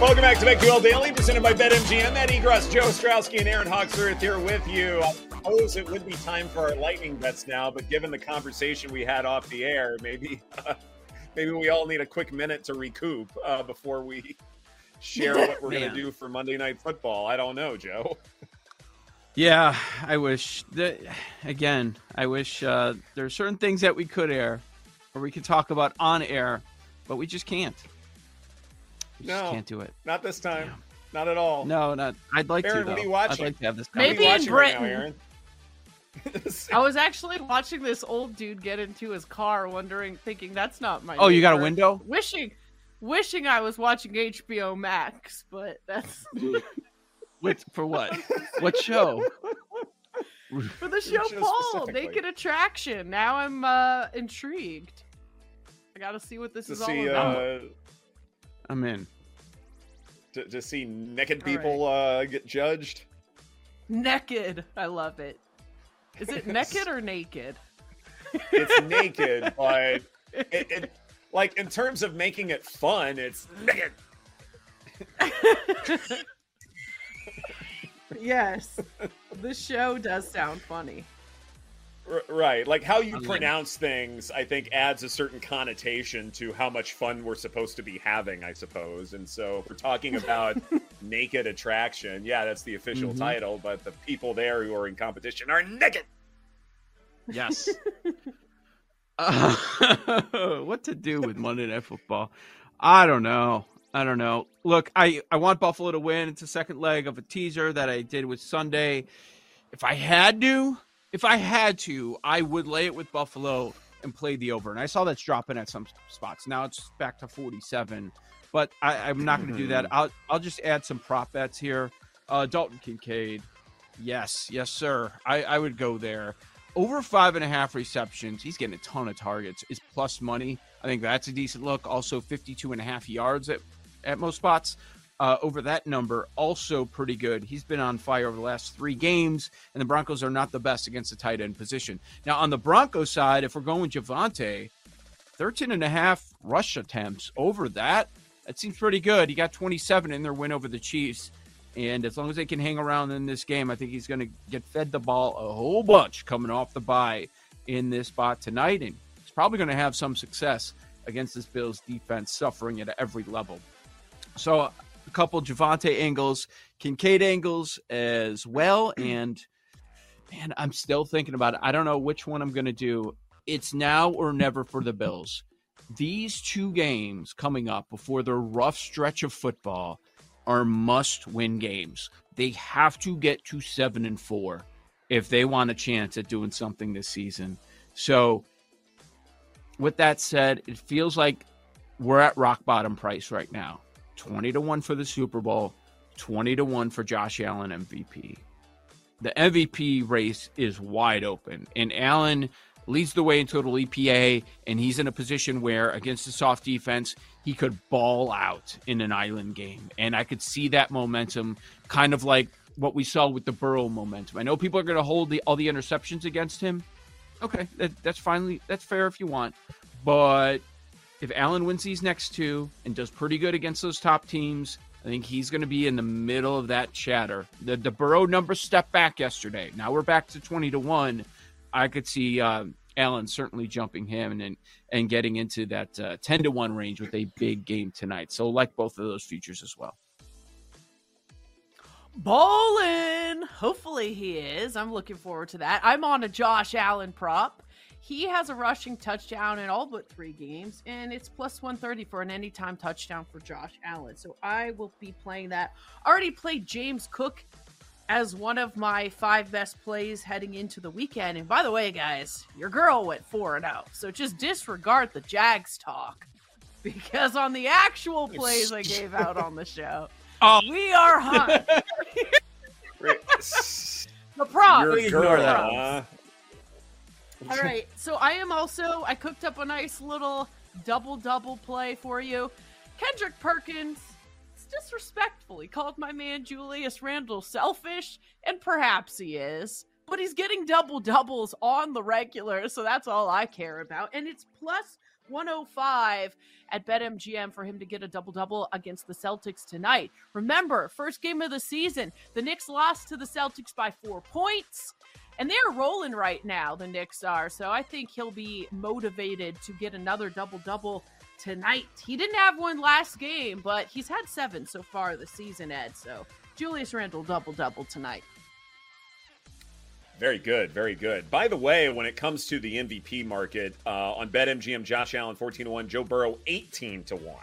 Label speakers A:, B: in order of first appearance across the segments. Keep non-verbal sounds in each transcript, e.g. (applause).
A: Welcome back to BetQL Daily, presented by BetMGM. Matt Egros, Joe Ostrowski, and Erin Hawksworth here with you. I suppose it would be time for our lightning bets now, but given the conversation we had off the air, maybe uh, (laughs) maybe we all need a quick minute to recoup uh, before we share what we're going to do for Monday Night Football. I don't know, Joe.
B: Yeah, I wish that again. I wish uh, there are certain things that we could air, or we could talk about on air, but we just can't. We
A: no,
B: just can't do it.
A: Not this time. Yeah. Not at all.
B: No, not. I'd like
A: Erin,
B: to. Though.
A: What are you watching?
B: I'd like to have this.
C: Maybe in Britain.
A: Right
C: now, (laughs) I was actually watching this old dude get into his car, wondering, thinking that's not my.
B: Oh, neighbor. you got a window?
C: Wishing, wishing I was watching HBO Max, but that's. (laughs)
B: What for? What? (laughs) what show?
C: For the show, show Paul, Naked Attraction. Now I'm uh, intrigued. I got to see what this
A: to
C: is
A: see,
C: all about.
A: Uh,
B: I'm in.
A: To, to see naked people right. uh, get judged.
C: Naked, I love it. Is it naked or naked?
A: It's naked, (laughs) but it, it, like in terms of making it fun, it's naked. (laughs)
C: yes, the show does sound funny.
A: R- right, like how you pronounce things, I think adds a certain connotation to how much fun we're supposed to be having, I suppose. And so, if we're talking about (laughs) naked attraction, yeah, that's the official mm-hmm. title. But the people there who are in competition are naked.
B: Yes. uh, (laughs) (laughs) what to do with Monday Night Football? I don't know. I don't know. Look, I, I want Buffalo to win. It's a second leg of a teaser that I did with Sunday. If I had to, if I had to, I would lay it with Buffalo and play the over. And I saw that's dropping at some spots. Now it's back to 47. But I, am not going to do that. I'll I'll just add some prop bets here. Uh, Dalton Kincaid. Yes, yes, sir. I, I would go there. Over five and a half receptions. He's getting a ton of targets. Is plus money. I think that's a decent look. Also, 52 and a half yards at at most spots. Uh, over that number, also pretty good. He's been on fire over the last three games, and the Broncos are not the best against the tight end position. Now, on the Broncos side, if we're going Javonte, 13 and a half rush attempts over that, that seems pretty good. He got 27 in their win over the Chiefs. And as long as they can hang around in this game, I think he's going to get fed the ball a whole bunch coming off the bye in this spot tonight. And he's probably going to have some success against this Bills defense, suffering at every level. So a couple Javonte angles, Kincaid angles as well, hmm. and man, I'm still thinking about it. I don't know which one I'm going to do. It's now or never for the Bills. These two games coming up before the rough stretch of football are must-win games. They have to get to seven and four if they want a chance at doing something this season. So, with that said, it feels like we're at rock bottom price right now. 20 to 1 for the Super Bowl, 20 to 1 for Josh Allen MVP. The MVP race is wide open, and Allen leads the way in total EPA, and he's in a position where, against a soft defense, he could ball out in an island game. And I could see that momentum, kind of like what we saw with the Burrow momentum. I know people are going to hold the, all the interceptions against him. Okay, that, that's finally that's fair if you want, but if Allen wins these next two and does pretty good against those top teams, I think he's going to be in the middle of that chatter. The the Burrow number stepped back yesterday. Now we're back to twenty to one. I could see uh, Allen certainly jumping him and and getting into that uh, ten to one range with a big game tonight. So like both of those futures as well.
C: Ballin. Hopefully he is. I'm looking forward to that. I'm on a Josh Allen prop. He has a rushing touchdown in all but three games, and it's plus 130 for an anytime touchdown for Josh Allen. So I will be playing that. Already played James Cook as one of my five best plays heading into the weekend. And by the way, guys, your girl went 4 and 0. So just disregard the Jags talk (laughs) because on the actual plays I gave out on the show, (laughs) oh. we are hot. (laughs) the prop.
A: Ignore that.
C: All right. So I am also I cooked up a nice little double double play for you. Kendrick Perkins disrespectfully called my man Julius Randle selfish, and perhaps he is. But he's getting double doubles on the regular, so that's all I care about. And it's plus 105 at BetMGM for him to get a double double against the Celtics tonight. Remember, first game of the season, the Knicks lost to the Celtics by four points. And they're rolling right now, the Knicks are. So I think he'll be motivated to get another double double tonight. He didn't have one last game, but he's had seven so far this season, Ed. So Julius Randle double double tonight.
A: Very good, very good. By the way, when it comes to the MVP market uh, on BetMGM, Josh Allen 14 to 1, Joe Burrow 18 to 1.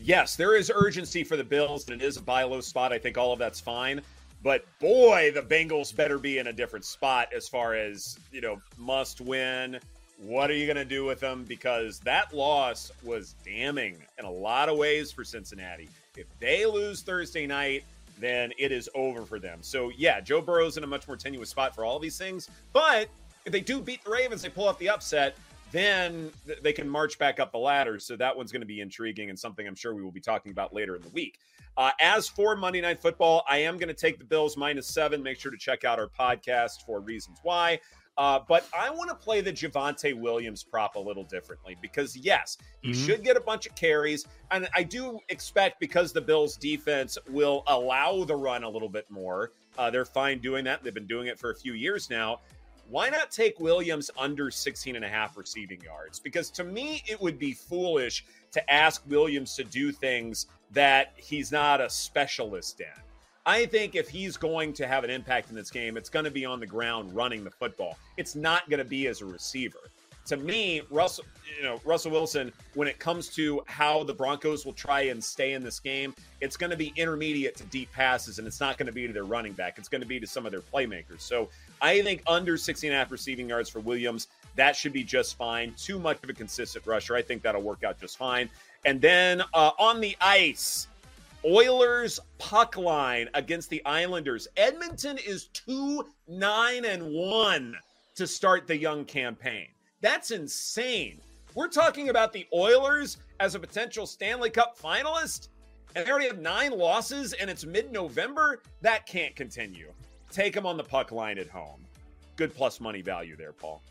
A: Yes, there is urgency for the Bills, and it is a buy low spot. I think all of that's fine. But boy, the Bengals better be in a different spot as far as, you know, must win. What are you going to do with them? Because that loss was damning in a lot of ways for Cincinnati. If they lose Thursday night, then it is over for them. So, yeah, Joe Burrow's in a much more tenuous spot for all these things. But if they do beat the Ravens, they pull off the upset, then they can march back up the ladder. So that one's going to be intriguing and something I'm sure we will be talking about later in the week. Uh, as for Monday Night Football, I am going to take the Bills minus seven. Make sure to check out our podcast for reasons why. Uh, but I want to play the Javonte Williams prop a little differently because, yes, he mm-hmm. should get a bunch of carries. And I do expect because the Bills' defense will allow the run a little bit more. Uh, they're fine doing that. They've been doing it for a few years now. Why not take Williams under 16 and a half receiving yards? Because to me, it would be foolish to ask Williams to do things that he's not a specialist in. I think if he's going to have an impact in this game, it's going to be on the ground running the football. It's not going to be as a receiver. To me, Russell, you know, Russell Wilson, when it comes to how the Broncos will try and stay in this game, it's going to be intermediate to deep passes, and it's not going to be to their running back. It's going to be to some of their playmakers. So I think under 16 and a half receiving yards for Williams, that should be just fine. Too much of a consistent rusher. I think that'll work out just fine. And then uh, on the ice, Oilers puck line against the Islanders. Edmonton is 2 9 and 1 to start the young campaign. That's insane. We're talking about the Oilers as a potential Stanley Cup finalist, and they already have nine losses, and it's mid November. That can't continue. Take them on the puck line at home. Good plus money value there, Paul.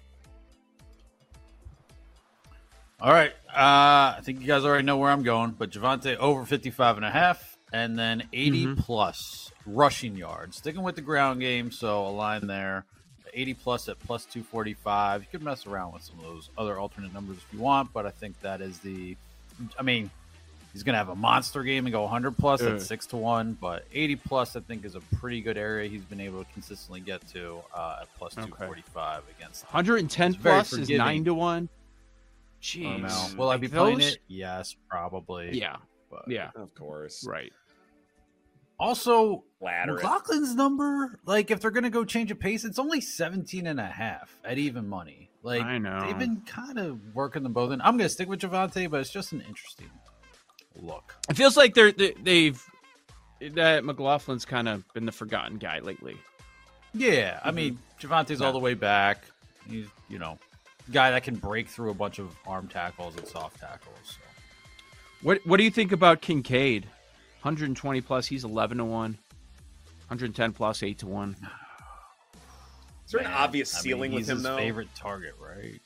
D: All right. Uh, I think you guys already know where I'm going, but Javonte over 55 and a half, and then 80 mm-hmm. plus rushing yards. Sticking with the ground game, so a line there. 80 plus at plus 245. You could mess around with some of those other alternate numbers if you want, but I think that is the. I mean, he's going to have a monster game and go 100 plus at six to one, but 80 plus I think is a pretty good area he's been able to consistently get to uh, at plus 245 okay. against.
B: 110 plus is nine to one. Jeez.
D: Oh, Will I be playing it? Yes, probably.
B: Yeah. But, yeah.
A: Of course.
B: Right.
D: Also, Ladder McLaughlin's number, like if they're going to go change a pace, it's only 17 and a half at even money. Like I know. They've been kind of working them both in. I'm going to stick with Javonte, but it's just an interesting look.
B: It feels like they're they, have that McLaughlin's kind of been the forgotten guy lately.
D: Yeah, I mm-hmm. mean Javonte's yeah. all the way back. He's you know guy that can break through a bunch of arm tackles and soft tackles. So.
B: What What do you think about Kincaid? 120 plus, he's 11 to one. 110 plus, eight to one. (sighs)
A: Is there Man, an obvious ceiling
D: I mean,
A: with him though?
D: Favorite target, right?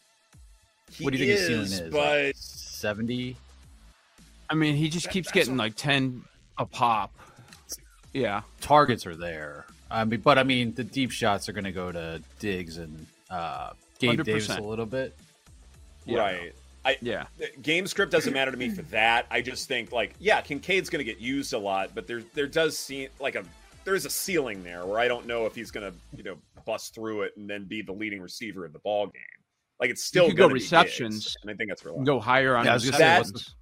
A: He what do you think his ceiling is? But like
D: 70.
B: I mean, he just that, keeps getting what... like 10 a pop. Yeah,
D: targets are there. I mean, but I mean, the deep shots are going to go to Diggs and uh, Gabe 100%. Davis a little bit.
A: Yeah. Right. I, yeah. Game script doesn't matter to me for that. I just think like, yeah, Kincaid's going to get used a lot, but there there does seem like a there's a ceiling there where I don't know if he's going to you know bust through it and then be the leading receiver of the ball game. Like it's still
B: go receptions,
A: and I think that's
B: real. Go higher on
A: yeah, receptions.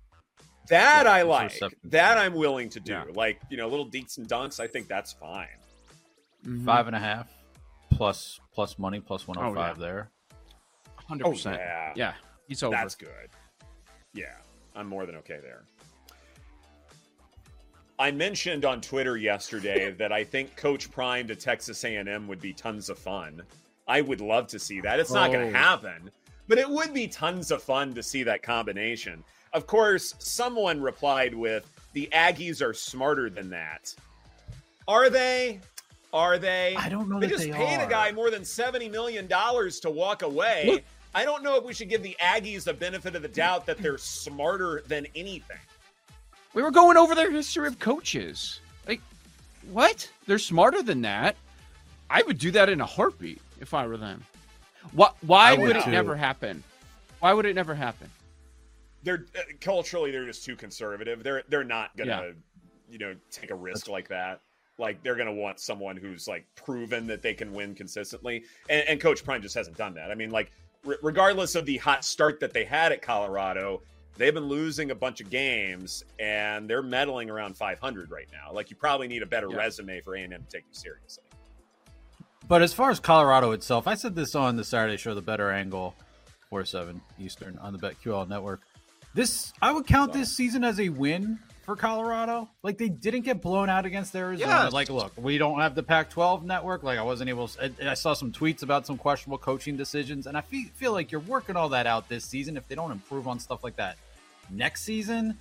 A: That, that I like. That I'm willing to do. Yeah. Like you know, little deets and dunks. I think that's fine.
D: Mm-hmm. Five and a half plus plus money plus one hundred oh five oh, yeah. there.
B: Oh, hundred oh, percent. Yeah. Yeah. He's over.
A: That's good. Yeah, I'm more than okay there. I mentioned on Twitter yesterday (laughs) that I think Coach Prime to Texas A&M would be tons of fun. I would love to see that. It's not oh. going to happen, but it would be tons of fun to see that combination. Of course, someone replied with, "The Aggies are smarter than that." Are they? Are they?
D: I don't know.
A: They just
D: they
A: paid
D: are.
A: a guy more than seventy million dollars to walk away. Look, I don't know if we should give the Aggies the benefit of the doubt that they're smarter than anything.
B: We were going over their history of coaches. Like, what? They're smarter than that. I would do that in a heartbeat if I were them. Why, why
D: would
B: would it
D: too.
B: never happen? Why would it never happen?
A: They're uh, culturally they're just too conservative. They're they're not gonna
B: Yeah.
A: you know take a risk like that. Like they're gonna want someone who's like proven that they can win consistently. And, and Coach Prime just hasn't done that. I mean, like r- regardless of the hot start that they had at Colorado, they've been losing a bunch of games and they're meddling around 500 right now. Like you probably need a better
B: Yeah.
A: resume for A&M to take you seriously.
D: But as far as Colorado itself, I said this on the Saturday show, the Better Angle, four seven Eastern on the BetQL network. This I would count this season as a win for Colorado. Like they didn't get blown out against Arizona.
B: Yes.
D: Like, look, we don't have the Pac-12 network. Like I wasn't able. To, I, I saw some tweets about some questionable coaching decisions, and I feel feel like you're working all that out this season. If they don't improve on stuff like that next season,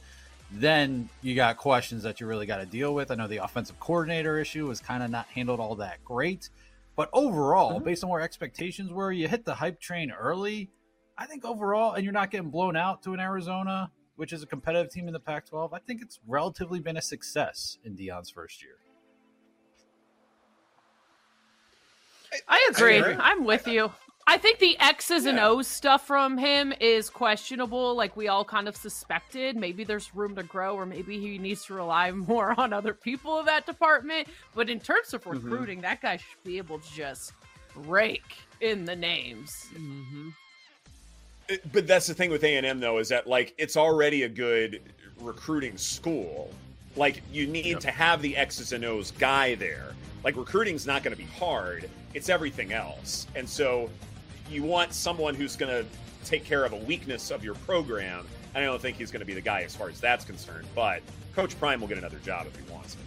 D: then you got questions that you really got to deal with. I know the offensive coordinator issue was kind of not handled all that great, but overall, mm-hmm. based on where expectations were, you hit the hype train early. I think overall, and you're not getting blown out to an Arizona, which is a competitive team in the Pac-12. I think it's relatively been a success in Deion's first year.
C: I agree.
A: agree.
C: I'm with you. I think the X's and O's stuff from him is questionable, like we all kind of suspected. Maybe there's room to grow, or maybe he needs to rely (laughs) more on other people of that department. But in terms of
A: Mm-hmm.
C: recruiting, that guy should be able to just rake in the names.
B: Mm-hmm.
A: But that's the thing with A&M though is that like it's already a good recruiting school. Like you need to have the X's and O's guy there. Like recruiting's not going to be hard. It's everything else. And so you want someone who's going to take care of a weakness of your program. And I don't think he's going to be the guy as far as that's concerned, but Coach Prime will get another job if he wants it.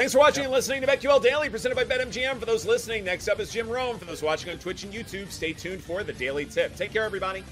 A: Thanks for watching and listening to BetQL Daily, presented by BetMGM. For those listening, next up is Jim Rome. For those watching on Twitch and YouTube, stay tuned for the Daily Tip. Take care, everybody.